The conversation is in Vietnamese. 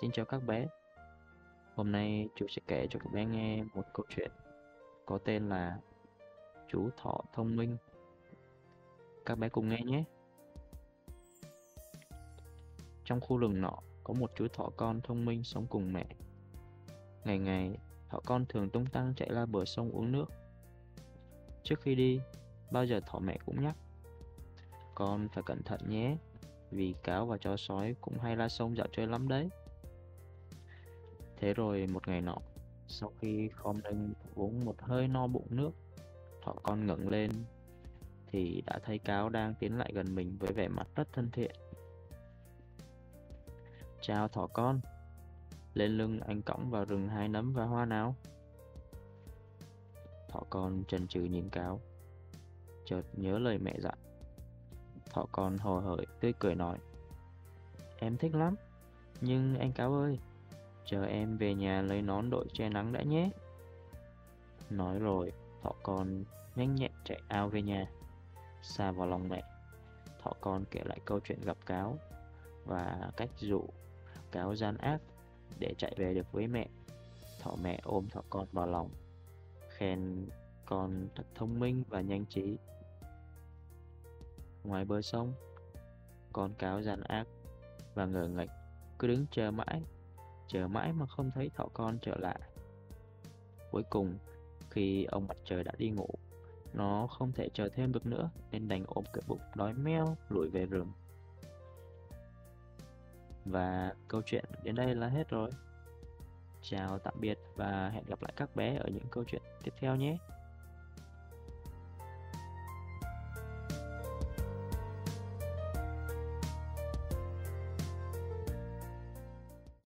Xin chào các bé. Hôm nay chú sẽ kể cho các bé nghe một câu chuyện có tên là Chú thỏ thông minh. Các bé cùng nghe nhé. Trong khu rừng nọ có một chú thỏ con thông minh sống cùng mẹ. Ngày ngày, thỏ con thường tung tăng chạy ra bờ sông uống nước. Trước khi đi, bao giờ thỏ mẹ cũng nhắc Con phải cẩn thận nhé, vì cáo và chó sói cũng hay ra sông dạo chơi lắm đấy. Thế rồi một ngày nọ, sau khi con đang uống một hơi no bụng nước, thỏ con ngẩng lên thì đã thấy cáo đang tiến lại gần mình với vẻ mặt rất thân thiện. Chào thỏ con, lên lưng anh cõng vào rừng hai nấm và hoa nào. Thỏ con chần chừ nhìn cáo, chợt nhớ lời mẹ dặn. Thỏ con hồ hởi tươi cười nói, em thích lắm, nhưng anh cáo ơi, chờ em về nhà lấy nón đội che nắng đã nhé. Nói rồi, thọ con nhanh nhẹn chạy ao về nhà, xa vào lòng mẹ. thọ con kể lại câu chuyện gặp cáo và cách dụ cáo gian ác để chạy về được với mẹ. thọ mẹ ôm thọ con vào lòng, khen con thật thông minh và nhanh trí. Ngoài bờ sông, con cáo gian ác và ngờ nghệch cứ đứng chờ mãi chờ mãi mà không thấy thỏ con trở lại. Cuối cùng, khi ông mặt trời đã đi ngủ, nó không thể chờ thêm được nữa nên đành ôm cái bụng đói meo lủi về rừng. Và câu chuyện đến đây là hết rồi. Chào tạm biệt và hẹn gặp lại các bé ở những câu chuyện tiếp theo nhé.